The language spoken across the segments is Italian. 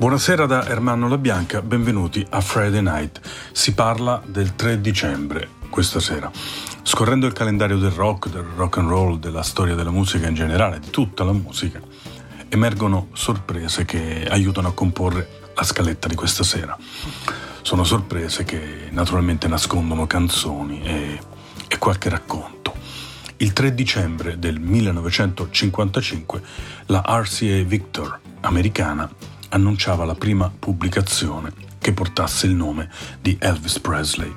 Buonasera da Ermanno La Bianca, benvenuti a Friday Night. Si parla del 3 dicembre questa sera. Scorrendo il calendario del rock, del rock and roll, della storia della musica in generale, di tutta la musica, emergono sorprese che aiutano a comporre la scaletta di questa sera. Sono sorprese che naturalmente nascondono canzoni e, e qualche racconto. Il 3 dicembre del 1955 la RCA Victor americana annunciava la prima pubblicazione che portasse il nome di Elvis Presley.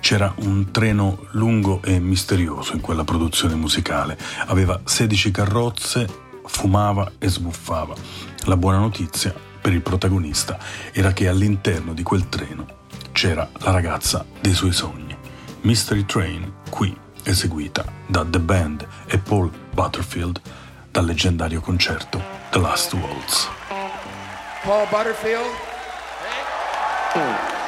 C'era un treno lungo e misterioso in quella produzione musicale. Aveva 16 carrozze, fumava e sbuffava. La buona notizia per il protagonista era che all'interno di quel treno c'era la ragazza dei suoi sogni. Mystery Train, qui eseguita da The Band e Paul Butterfield dal leggendario concerto The Last Waltz. Paul Butterfield. Hmm.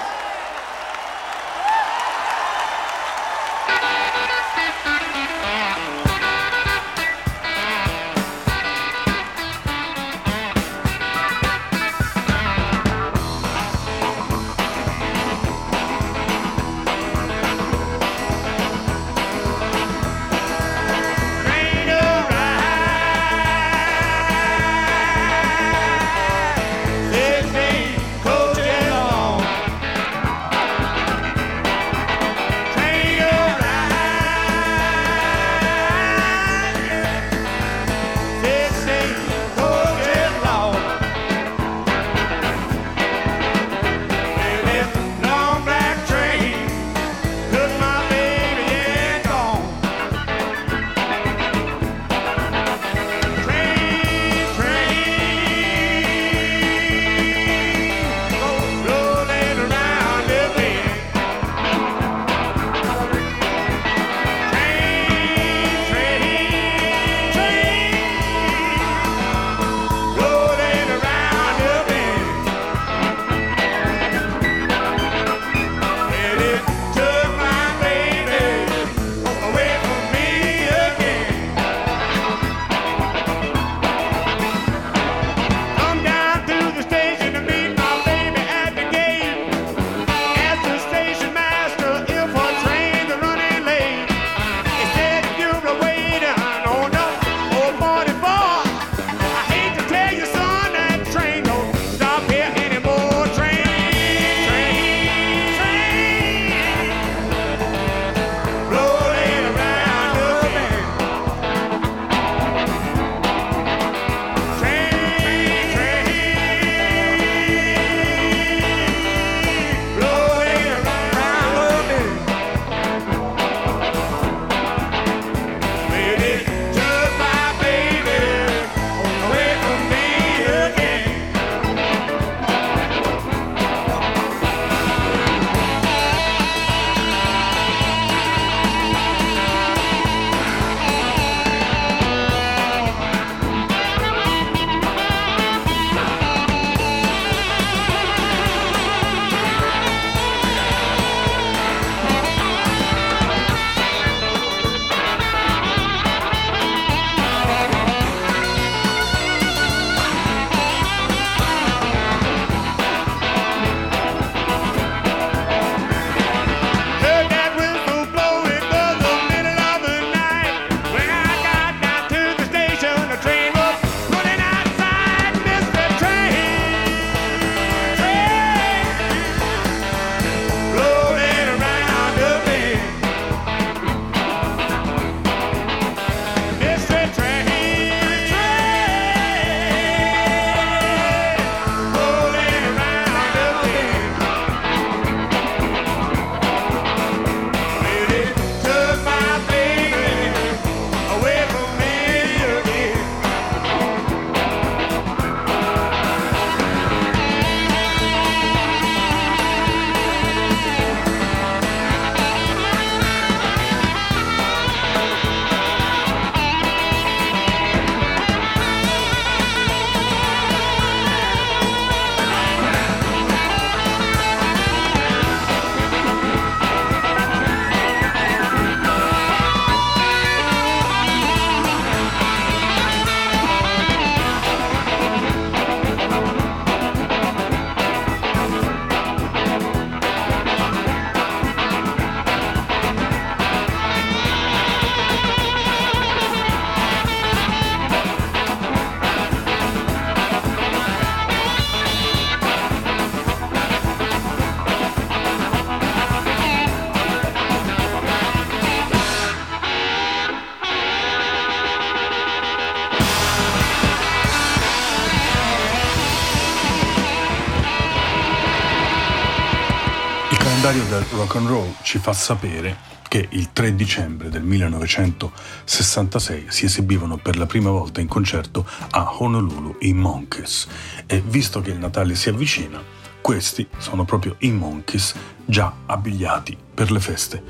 Calendario del rock and roll ci fa sapere che il 3 dicembre del 1966 si esibivano per la prima volta in concerto a Honolulu i Monkeys e visto che il Natale si avvicina, questi sono proprio i Monkeys già abbigliati per le feste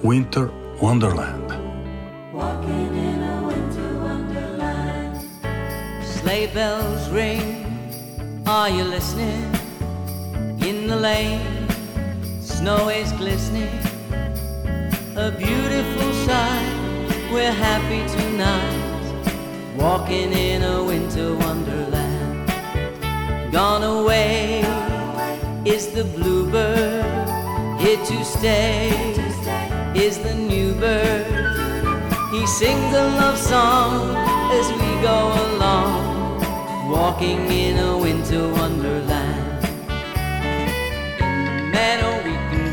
Winter Wonderland. Walking in a winter wonderland. Sleigh bells ring, are you listening? In the lane snow is glistening, a beautiful sight. We're happy tonight, walking in a winter wonderland. Gone away is the bluebird, here to stay is the new bird. He sings a love song as we go along, walking in a winter wonderland. Oh,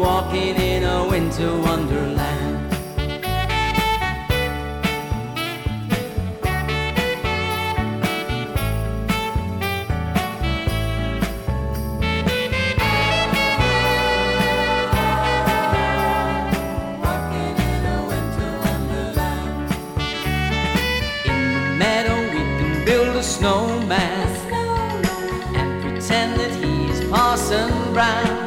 walking in a winter underland Walking in a winter wonderland. In the meadow we can build a snowman and pretend that he's Parson Brown.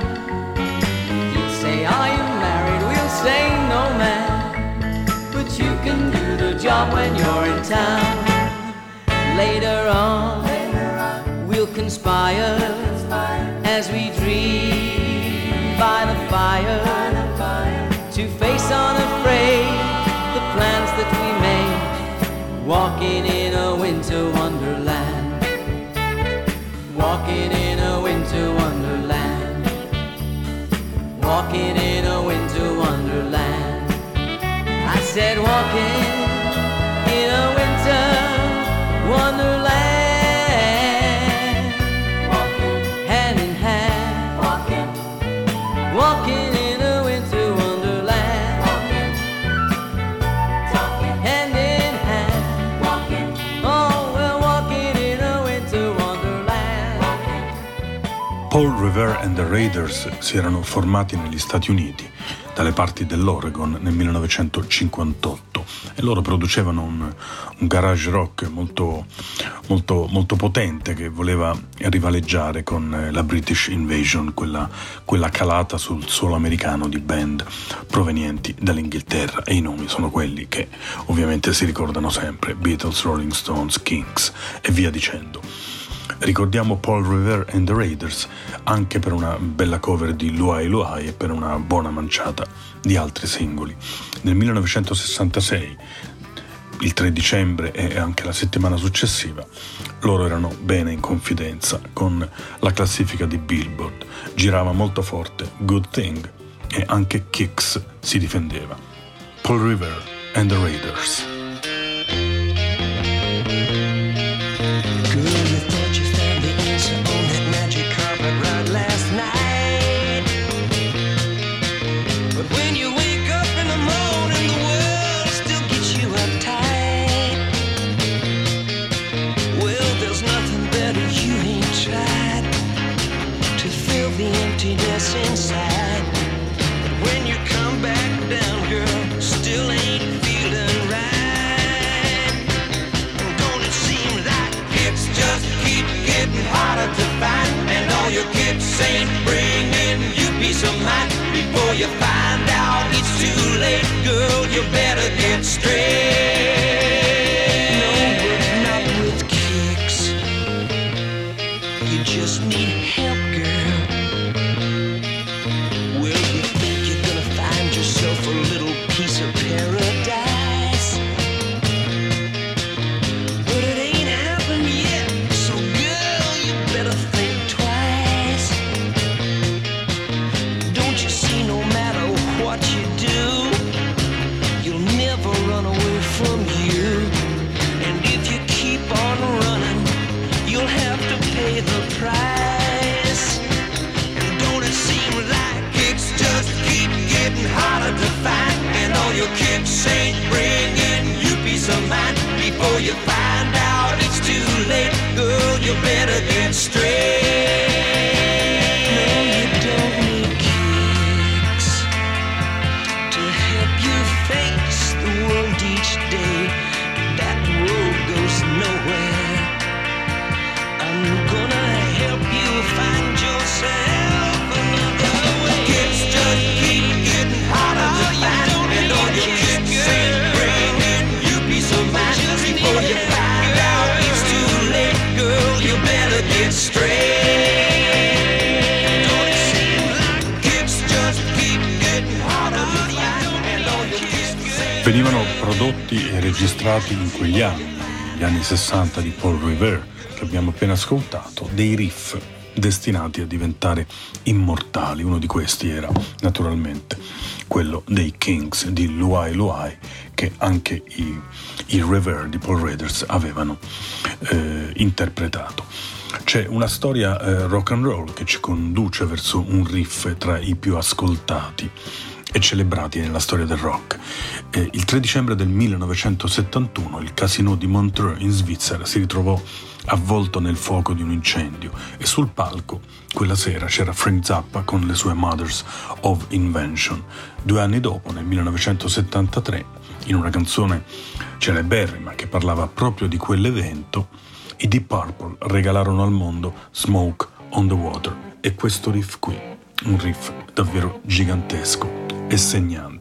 Job when you're in town. Later on, we'll conspire as we Revere and the Raiders si erano formati negli Stati Uniti, dalle parti dell'Oregon, nel 1958 e loro producevano un, un garage rock molto, molto, molto, potente che voleva rivaleggiare con eh, la British Invasion, quella, quella calata sul suolo americano di band provenienti dall'Inghilterra e i nomi sono quelli che ovviamente si ricordano sempre, Beatles, Rolling Stones, Kings e via dicendo. Ricordiamo Paul Revere and the Raiders anche per una bella cover di Luai Luai e per una buona manciata di altri singoli. Nel 1966, il 3 dicembre e anche la settimana successiva, loro erano bene in confidenza con la classifica di Billboard. Girava molto forte Good Thing e anche Kicks si difendeva. Paul Revere and the Raiders. Registrati in quegli anni, gli anni 60 di Paul Revere, che abbiamo appena ascoltato, dei riff destinati a diventare immortali. Uno di questi era naturalmente quello dei Kings di Luai Luai, che anche i, i Revere di Paul Raiders avevano eh, interpretato. C'è una storia eh, rock and roll che ci conduce verso un riff tra i più ascoltati e celebrati nella storia del rock. Eh, il 3 dicembre del 1971 il casino di Montreux in Svizzera si ritrovò avvolto nel fuoco di un incendio e sul palco quella sera c'era Frank Zappa con le sue Mothers of Invention. Due anni dopo, nel 1973, in una canzone celeberrima che parlava proprio di quell'evento, i Deep Purple regalarono al mondo Smoke on the Water e questo riff qui, un riff davvero gigantesco e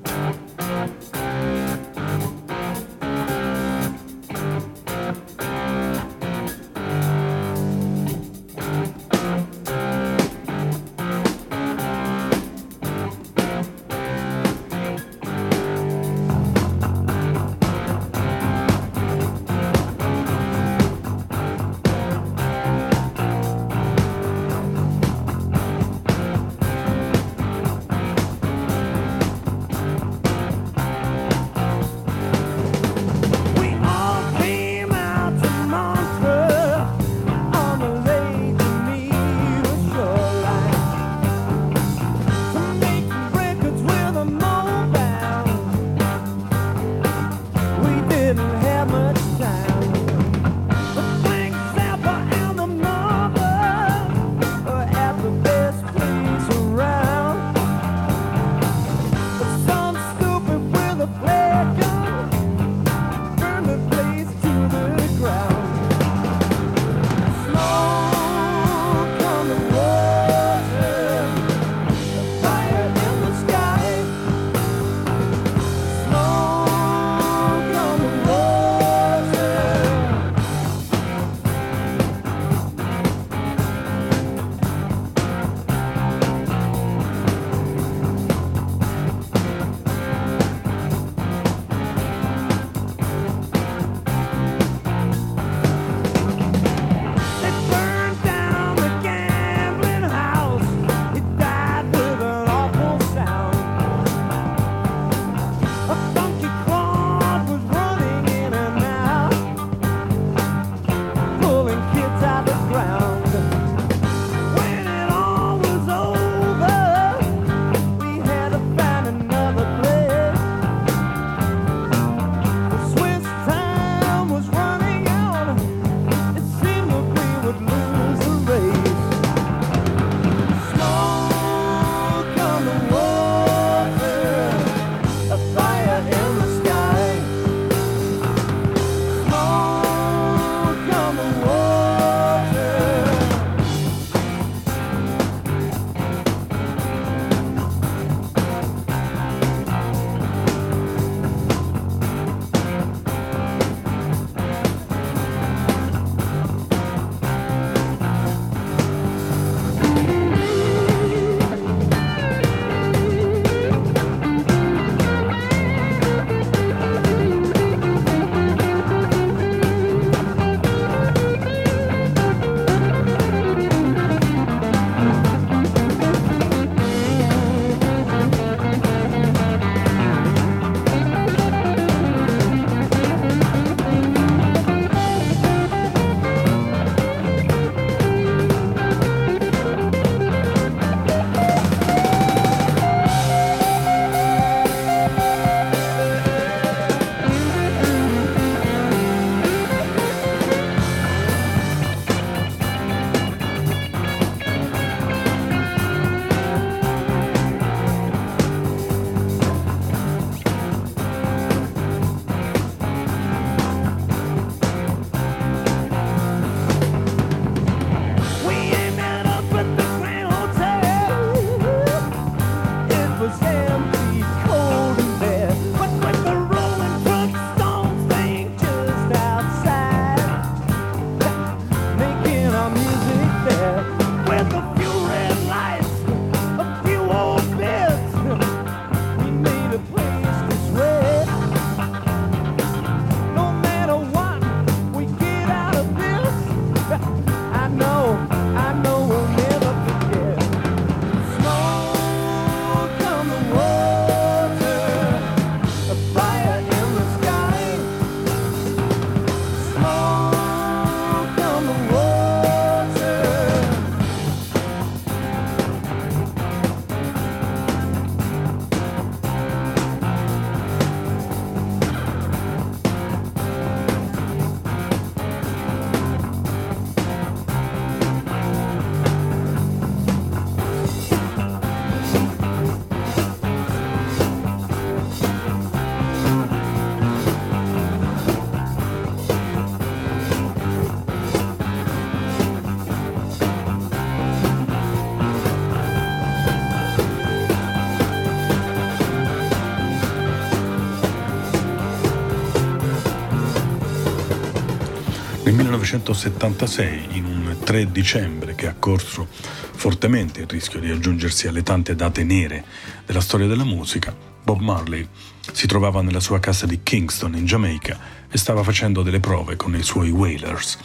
1976, in un 3 dicembre che ha corso fortemente il rischio di aggiungersi alle tante date nere della storia della musica, Bob Marley si trovava nella sua casa di Kingston in Giamaica e stava facendo delle prove con i suoi Whalers,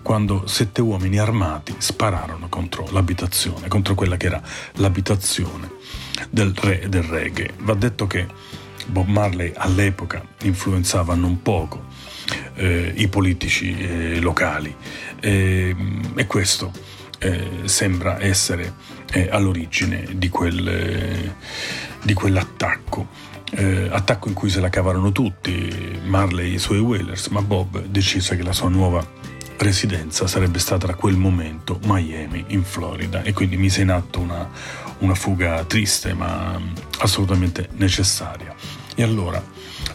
quando sette uomini armati spararono contro l'abitazione, contro quella che era l'abitazione del re del reggae. Va detto che Bob Marley all'epoca influenzava non poco eh, i politici eh, locali eh, e questo eh, sembra essere eh, all'origine di, quel, di quell'attacco. attacco in cui se la cavarono tutti, Marley e i suoi Whalers, ma Bob decise che la sua nuova residenza sarebbe stata da quel momento Miami in Florida e quindi mise in atto una, una fuga triste ma mm, assolutamente necessaria. E allora,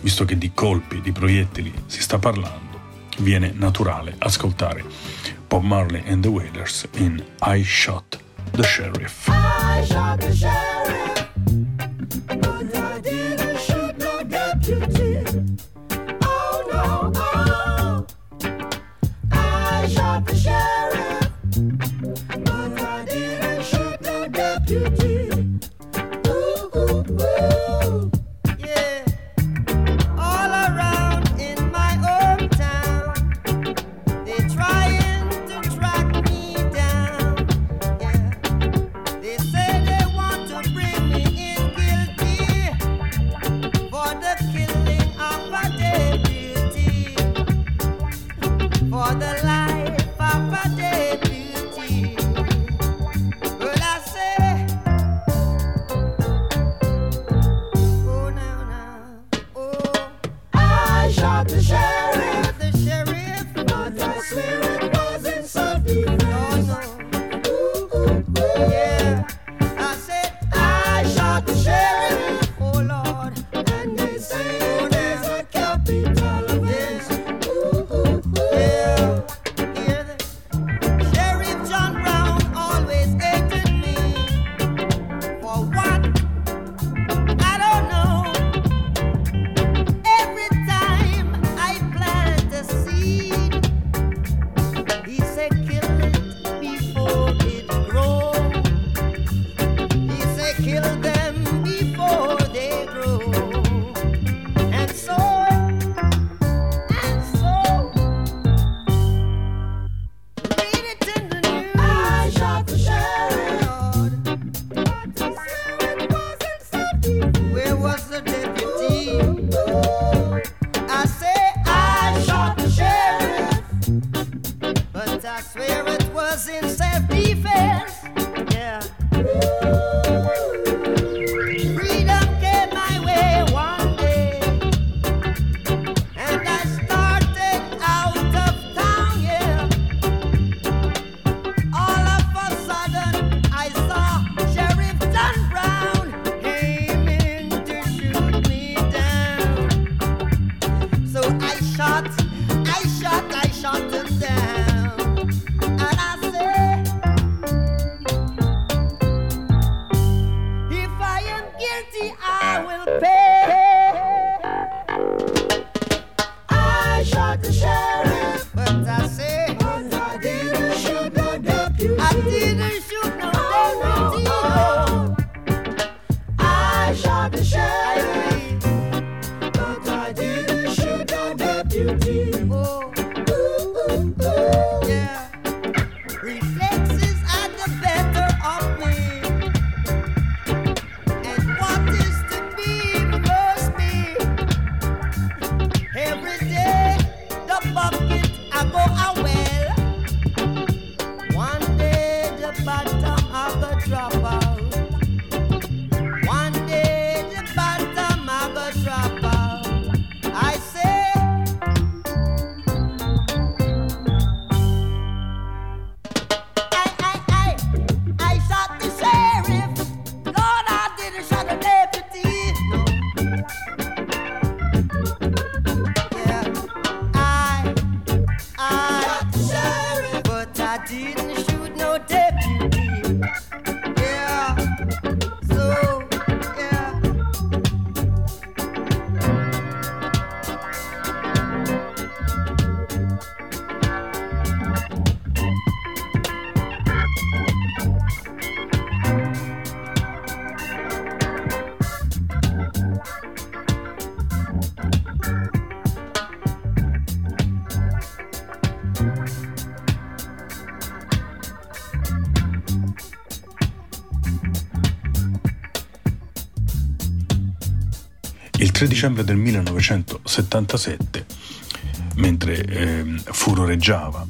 visto che di colpi, di proiettili si sta parlando, viene naturale ascoltare Bob Marley and the Wailers in I Shot the Sheriff. I shot the sheriff. Dicembre del 1977, mentre ehm, furoreggiava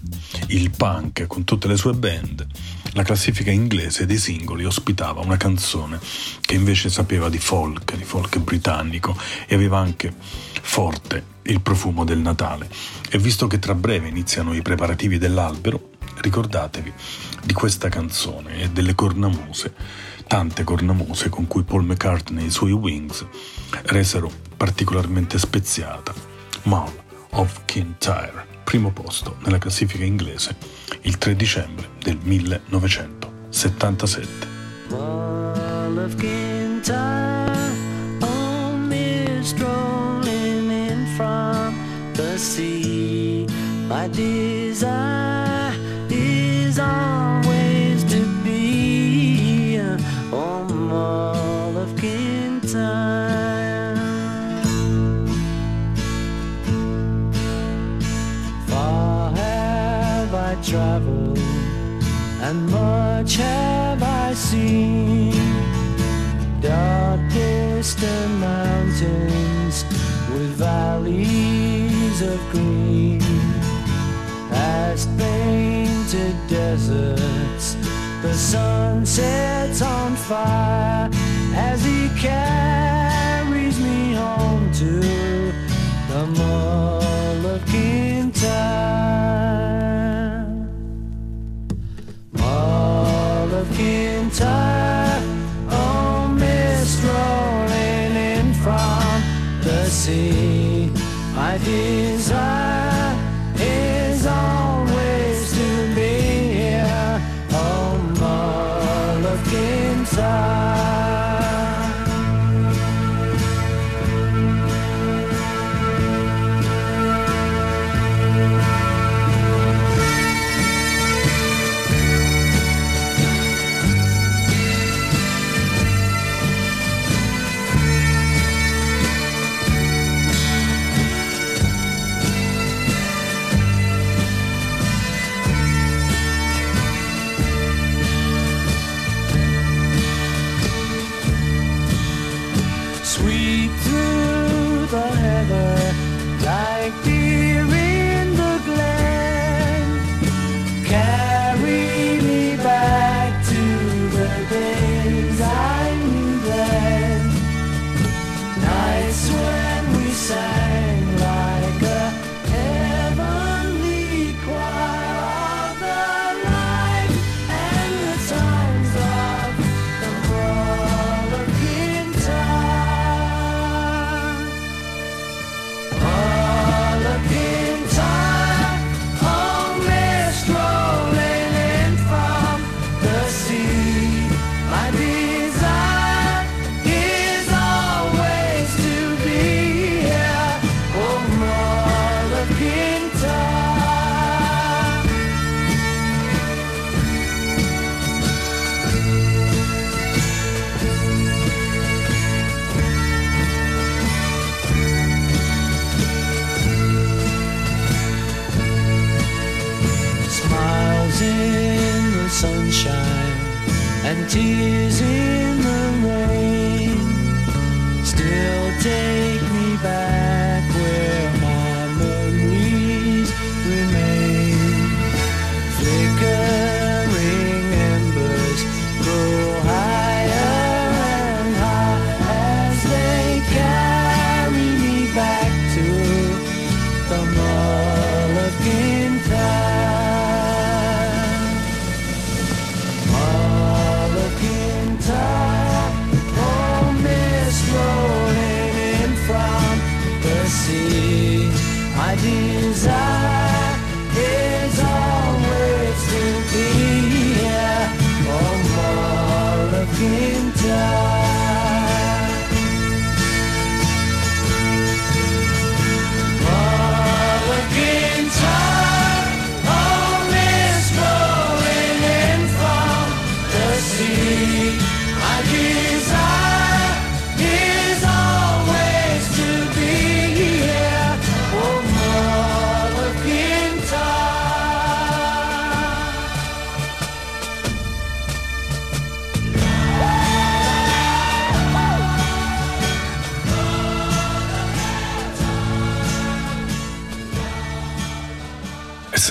il punk con tutte le sue band, la classifica inglese dei singoli ospitava una canzone che invece sapeva di folk, di folk britannico e aveva anche forte il profumo del Natale. E visto che tra breve iniziano i preparativi dell'albero, ricordatevi di questa canzone e delle cornamuse, tante cornamuse con cui Paul McCartney e i suoi Wings resero particolarmente speziata Mall of Kintyre, primo posto nella classifica inglese il 3 dicembre del 1977. Wall of Kintyre, only strolling in from the sea. My desire and much have I seen. Dark distant mountains with valleys of green, past painted deserts. The sun sets on fire as he carries me home to the Mull of Kintyre. Kintyre,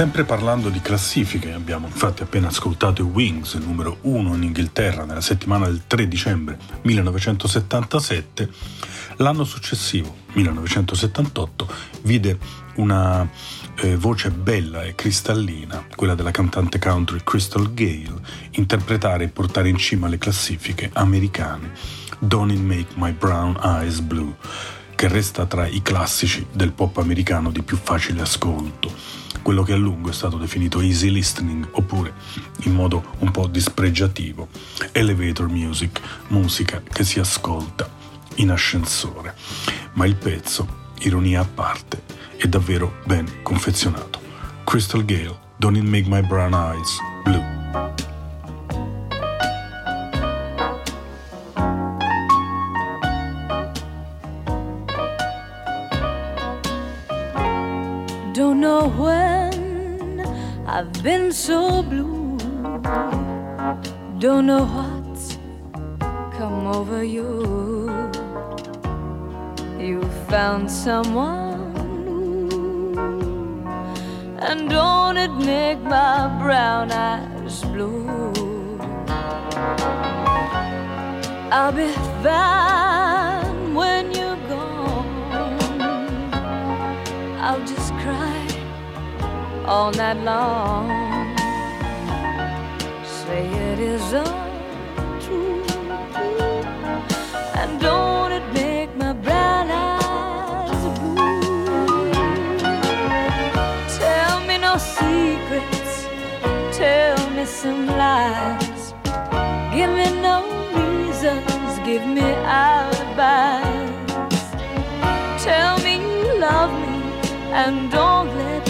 Sempre parlando di classifiche, abbiamo infatti appena ascoltato i Wings, numero 1 in Inghilterra nella settimana del 3 dicembre 1977. L'anno successivo, 1978, vide una eh, voce bella e cristallina, quella della cantante country Crystal Gale, interpretare e portare in cima alle classifiche americane Don't It Make My Brown Eyes Blue, che resta tra i classici del pop americano di più facile ascolto, quello che a lungo è stato definito easy listening oppure, in modo un po' dispregiativo, elevator music, musica che si ascolta in ascensore. Ma il pezzo, ironia a parte, è davvero ben confezionato. Crystal Gale, Don't It Make My Brown Eyes Blue. Don't know when I've been so blue. Don't know what's come over you. You found someone. And don't it make my brown eyes blue? I'll be fine when you're gone. I'll just all night long. Say it is untrue. And don't it make my brown eyes blue? Tell me no secrets, tell me some lies. Give me no reasons, give me alibis. Tell me you love me and don't let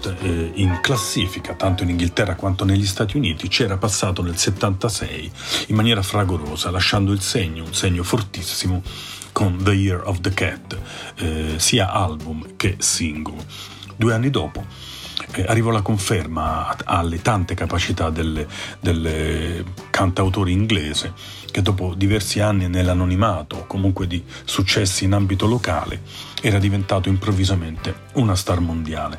Stewart eh, in classifica, tanto in Inghilterra quanto negli Stati Uniti, c'era passato nel 76 in maniera fragorosa, lasciando il segno, un segno fortissimo, con The Year of the Cat, eh, sia album che singolo. Due anni dopo arrivò la conferma alle tante capacità del, cantautore inglese che dopo diversi anni nell'anonimato o comunque di successi in ambito locale era diventato improvvisamente una star mondiale.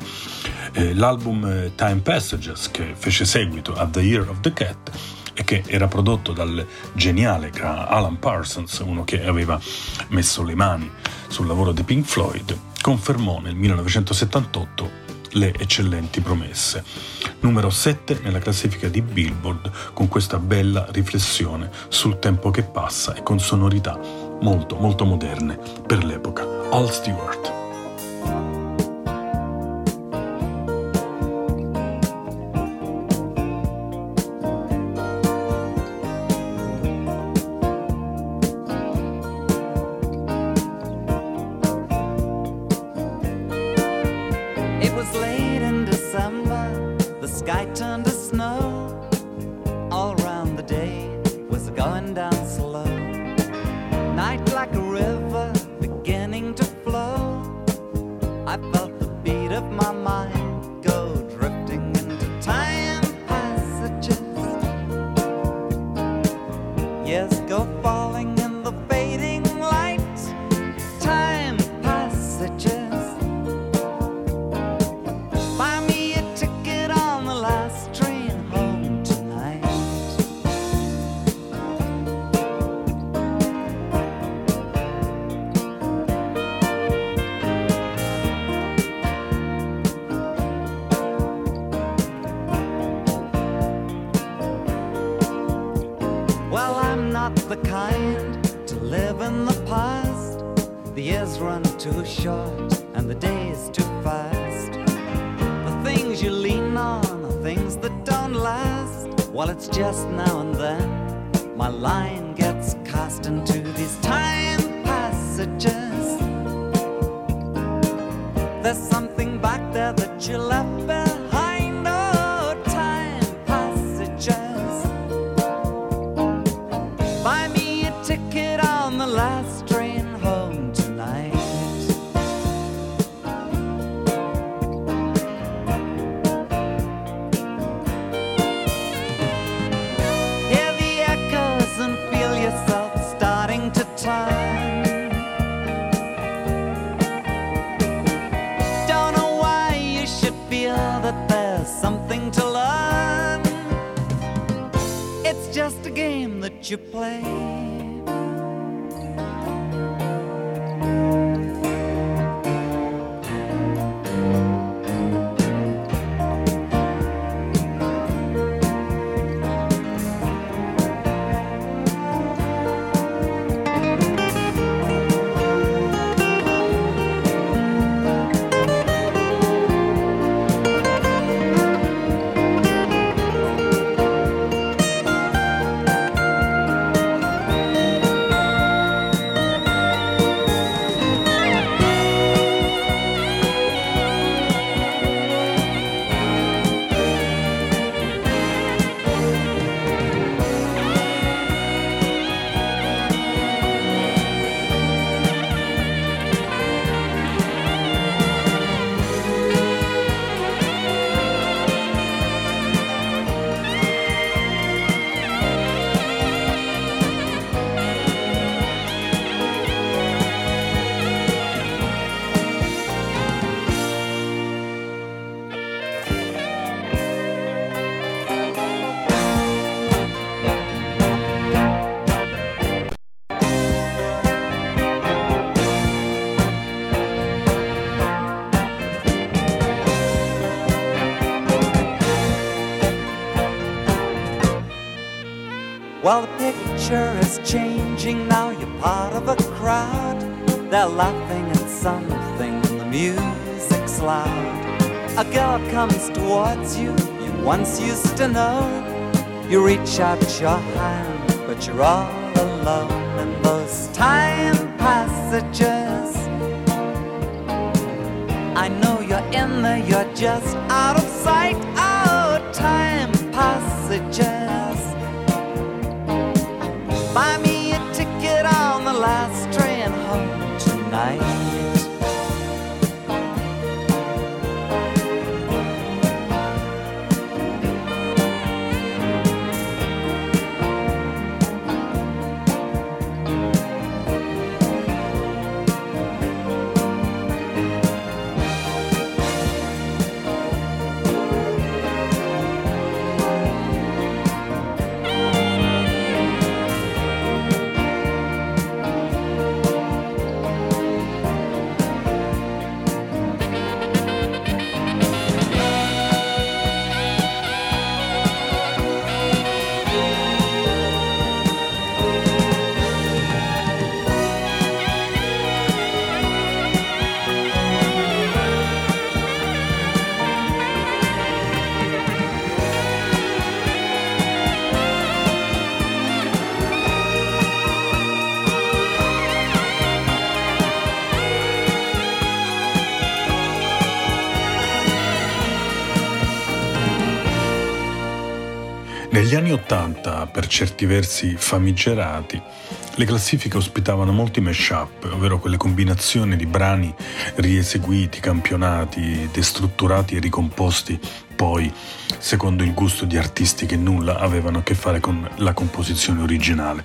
Eh, l'album eh, Time Passages che fece seguito a The Year of the Cat e che era prodotto dal geniale Alan Parsons, uno che aveva messo le mani sul lavoro di Pink Floyd, confermò nel 1978 le eccellenti promesse. Numero 7 nella classifica di Billboard con questa bella riflessione sul tempo che passa e con sonorità molto molto moderne per l'epoca. Al Stewart. You lean on are things that don't last. Well, it's just now and then my line gets cast into these time passages. There's something back there that you left behind. You play. Changing now. You're part of a crowd. They're laughing at something, the music's loud. A girl comes towards you, you once used to know. You reach out your hand, but you're all alone in those time passages. I know you're in there, you're just out of sight. Oh, time passages. life. Negli anni Ottanta, per certi versi famigerati, le classifiche ospitavano molti mashup, ovvero quelle combinazioni di brani rieseguiti, campionati, destrutturati e ricomposti poi secondo il gusto di artisti che nulla avevano a che fare con la composizione originale.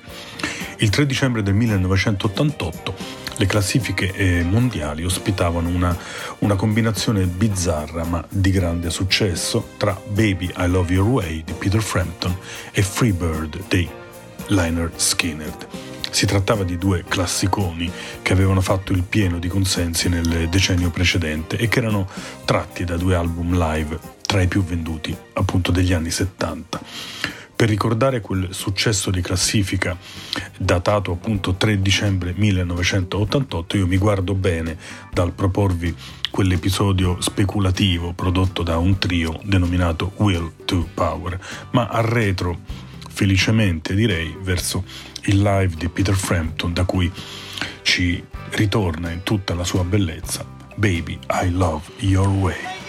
Il 3 dicembre del 1988 le classifiche eh, mondiali ospitavano una, una combinazione bizzarra ma di grande successo tra Baby I Love Your Way di Peter Frampton e Freebird dei Liner Skinner. Si trattava di due classiconi che avevano fatto il pieno di consensi nel decennio precedente e che erano tratti da due album live tra i più venduti appunto degli anni 70 per ricordare quel successo di classifica datato appunto 3 dicembre 1988, io mi guardo bene dal proporvi quell'episodio speculativo prodotto da un trio denominato Will to Power, ma al retro, felicemente direi, verso il live di Peter Frampton da cui ci ritorna in tutta la sua bellezza Baby I Love Your Way.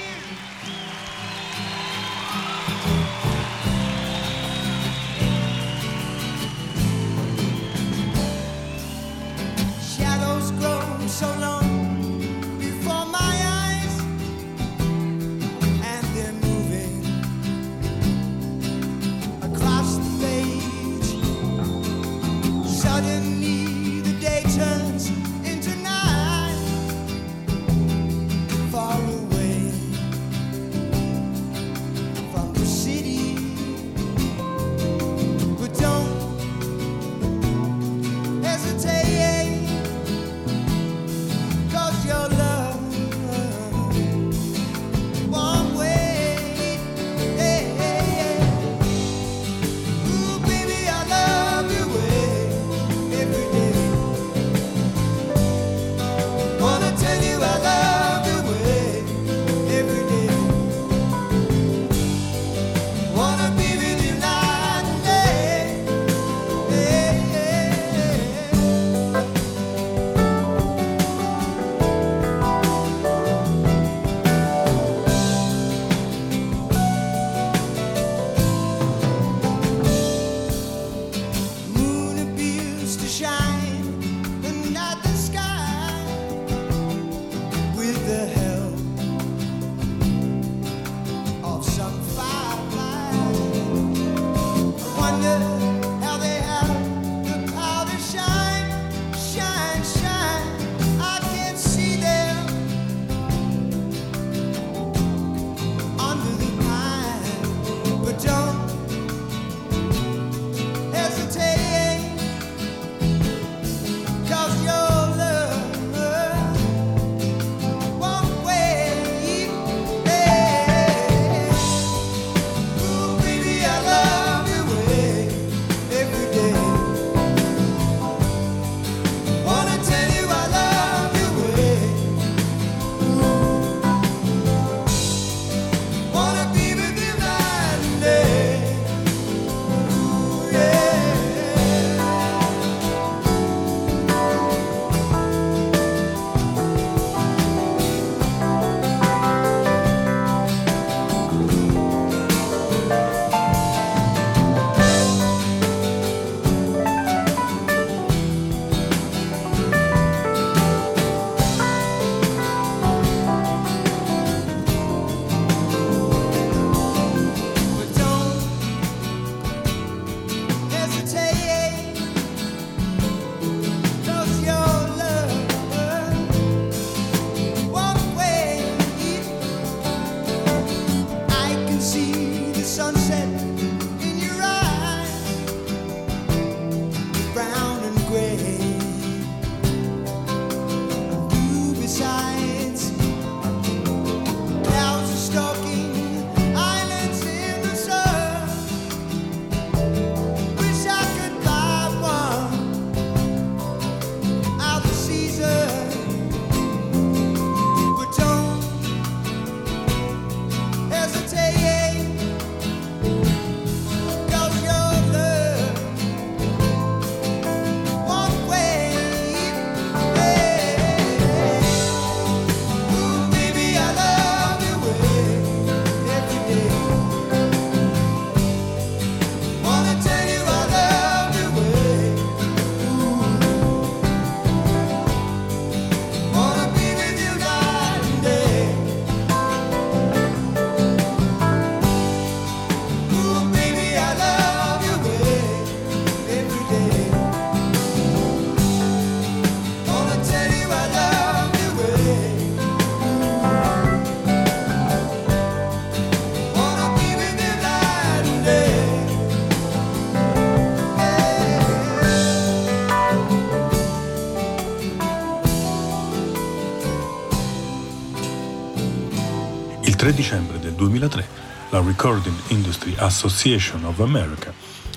3 dicembre del 2003 la Recording Industry Association of America,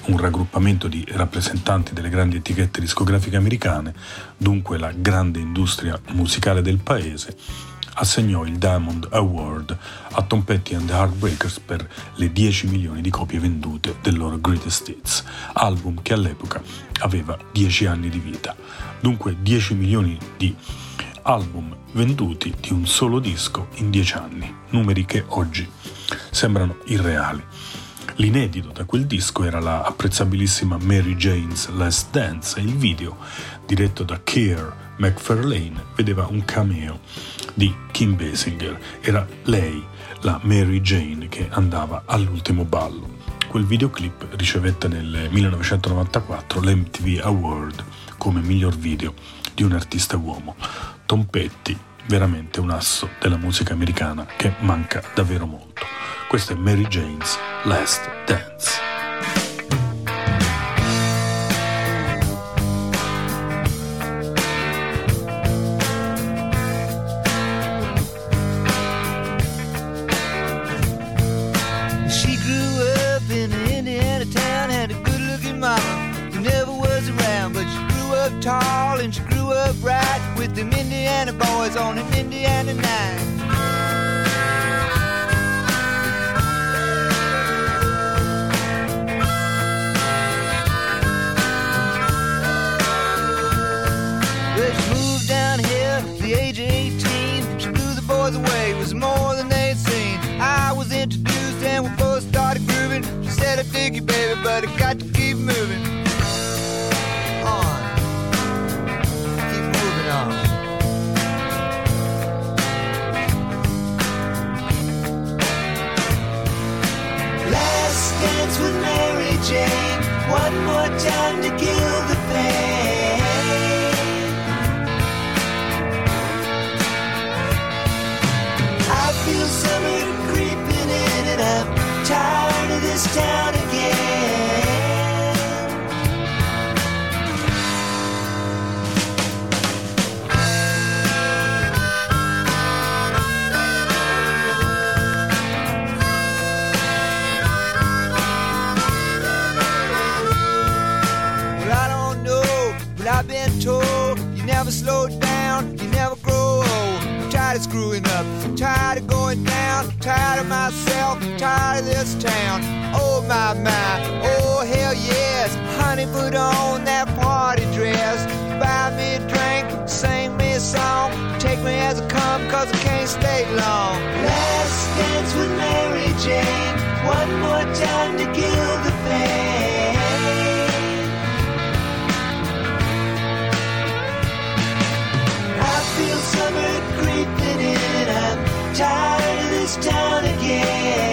un raggruppamento di rappresentanti delle grandi etichette discografiche americane, dunque la grande industria musicale del paese, assegnò il Diamond Award a Tom Petty and the Heartbreakers per le 10 milioni di copie vendute del loro Greatest Hits, album che all'epoca aveva 10 anni di vita. Dunque 10 milioni di album venduti di un solo disco in 10 anni, numeri che oggi sembrano irreali. L'inedito da quel disco era la apprezzabilissima Mary Jane's Last Dance e il video, diretto da Keir McFarlane, vedeva un cameo di Kim Basinger. Era lei, la Mary Jane, che andava all'ultimo ballo. Quel videoclip ricevette nel 1994 l'MTV Award come miglior video di un artista uomo. Tom Petty, veramente un asso della musica americana che manca davvero molto. Questa è Mary Jane's Last Dance. Indiana boys on an Indiana night. She moved down here at the age of 18. She blew the boys away, was more than they'd seen. I was introduced and we started grooving. She said, I dig you, baby, but tired of screwing up, tired of going down, tired of myself, tired of this. Oh my my, oh hell yes, honey, put on that party dress. Buy me a drink, sing me a song, take me as I come, cause I can't stay long. Last dance with Mary Jane. One more time to kill the pain. I feel summer creeping in. I'm tired of this town again.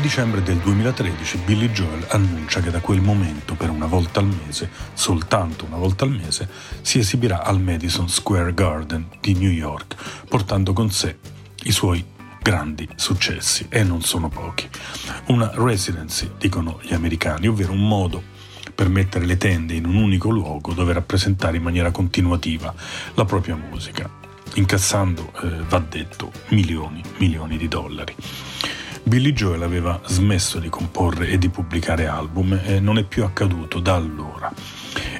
3 dicembre del 2013 Billy Joel annuncia che da quel momento, per una volta al mese, soltanto una volta al mese, si esibirà al Madison Square Garden di New York, portando con sé i suoi grandi successi, e non sono pochi. Una residency, dicono gli americani, ovvero un modo per mettere le tende in un unico luogo dove rappresentare in maniera continuativa la propria musica, incassando, eh, va detto, milioni, milioni di dollari. Billy Joel aveva smesso di comporre e di pubblicare album e non è più accaduto da allora.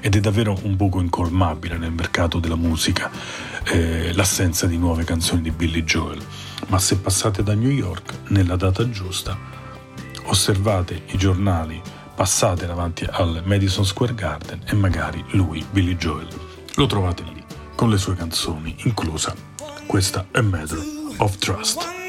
Ed è davvero un buco incolmabile nel mercato della musica eh, l'assenza di nuove canzoni di Billy Joel. Ma se passate da New York nella data giusta, osservate i giornali, passate davanti al Madison Square Garden e magari lui, Billy Joel, lo trovate lì con le sue canzoni, inclusa questa A Matter of Trust.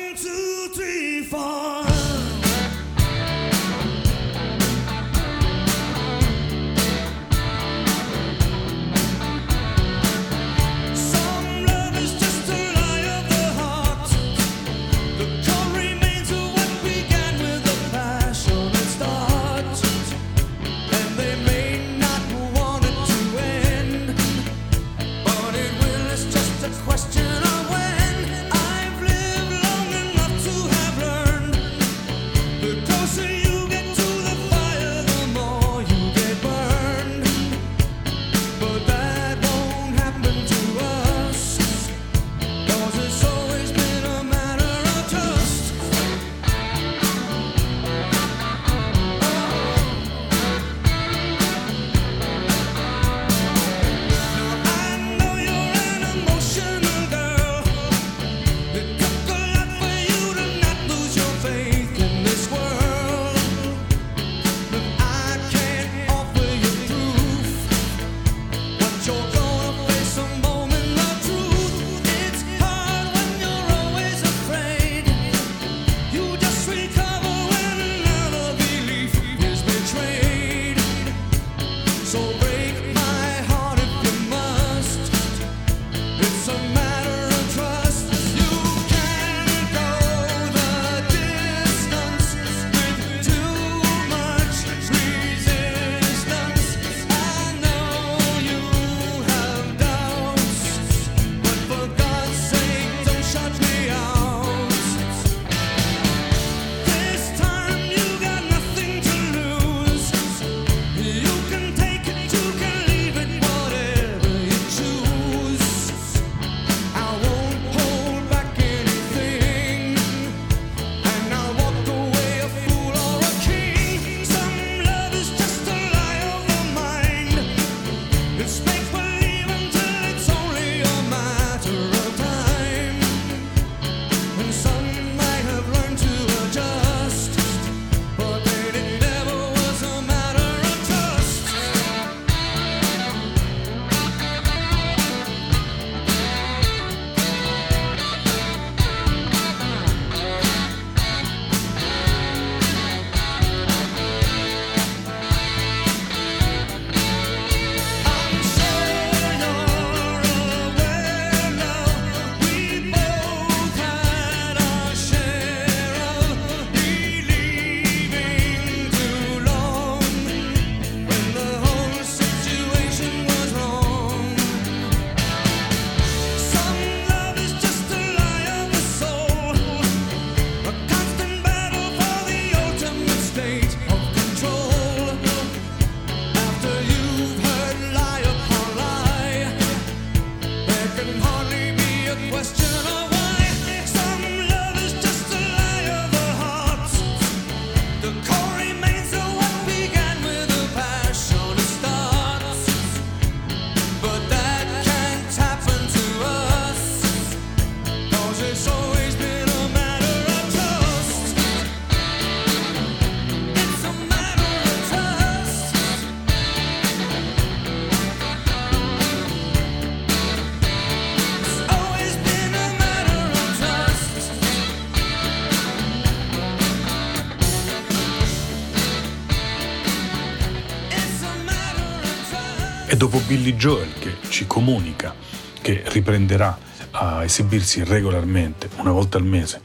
dopo Billy Joel che ci comunica che riprenderà a esibirsi regolarmente una volta al mese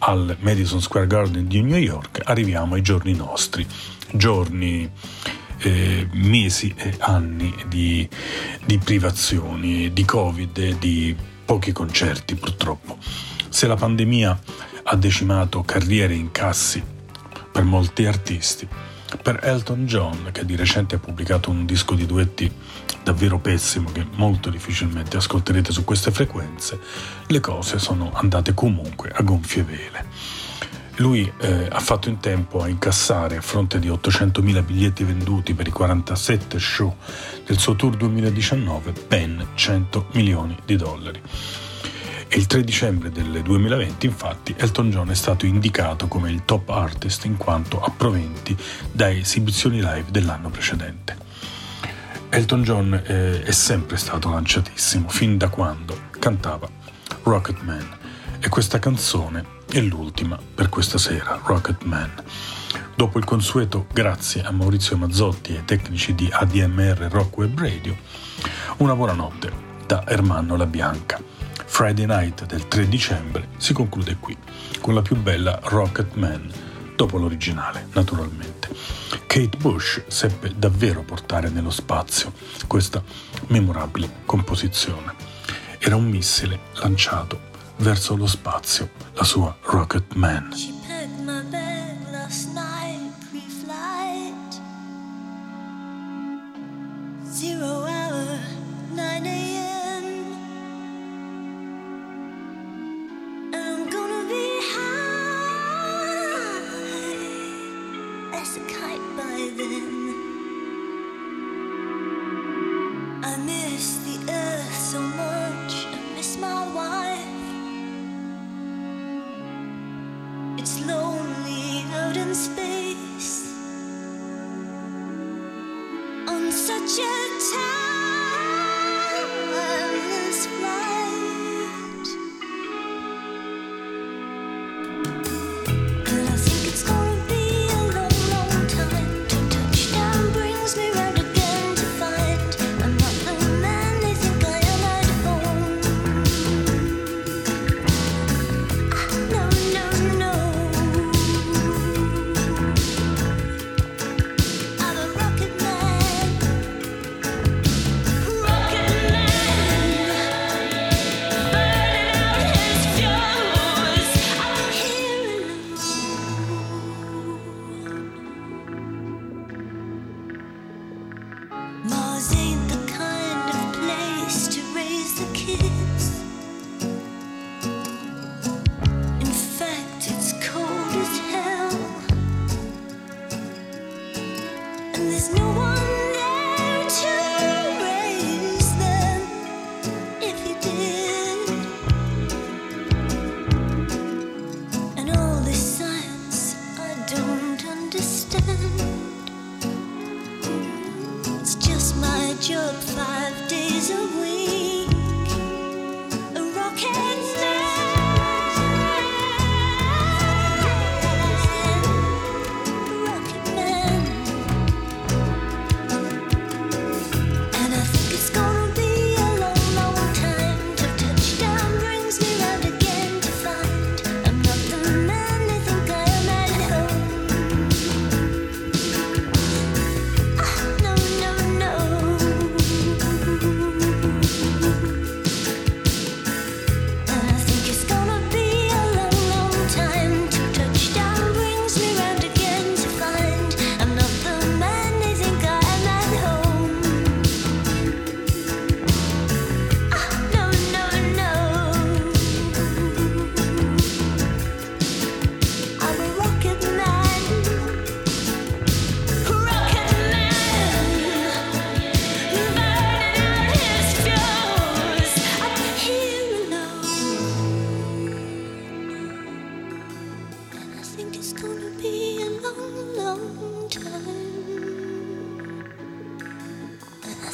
al Madison Square Garden di New York, arriviamo ai giorni nostri, giorni, eh, mesi e anni di, di privazioni, di Covid, di pochi concerti purtroppo. Se la pandemia ha decimato carriere e incassi per molti artisti, per Elton John, che di recente ha pubblicato un disco di duetti davvero pessimo che molto difficilmente ascolterete su queste frequenze, le cose sono andate comunque a gonfie vele. Lui eh, ha fatto in tempo a incassare, a fronte di 800.000 biglietti venduti per i 47 show del suo tour 2019, ben 100 milioni di dollari. E il 3 dicembre del 2020, infatti, Elton John è stato indicato come il top artist in quanto a proventi da esibizioni live dell'anno precedente. Elton John eh, è sempre stato lanciatissimo, fin da quando cantava Rocket Man. E questa canzone è l'ultima per questa sera, Rocket Man. Dopo il consueto grazie a Maurizio Mazzotti e ai tecnici di ADMR Rock Web Radio, una buonanotte da Ermanno La Bianca. Friday Night del 3 dicembre si conclude qui, con la più bella Rocket Man, dopo l'originale, naturalmente. Kate Bush seppe davvero portare nello spazio questa memorabile composizione. Era un missile lanciato verso lo spazio, la sua Rocket Man.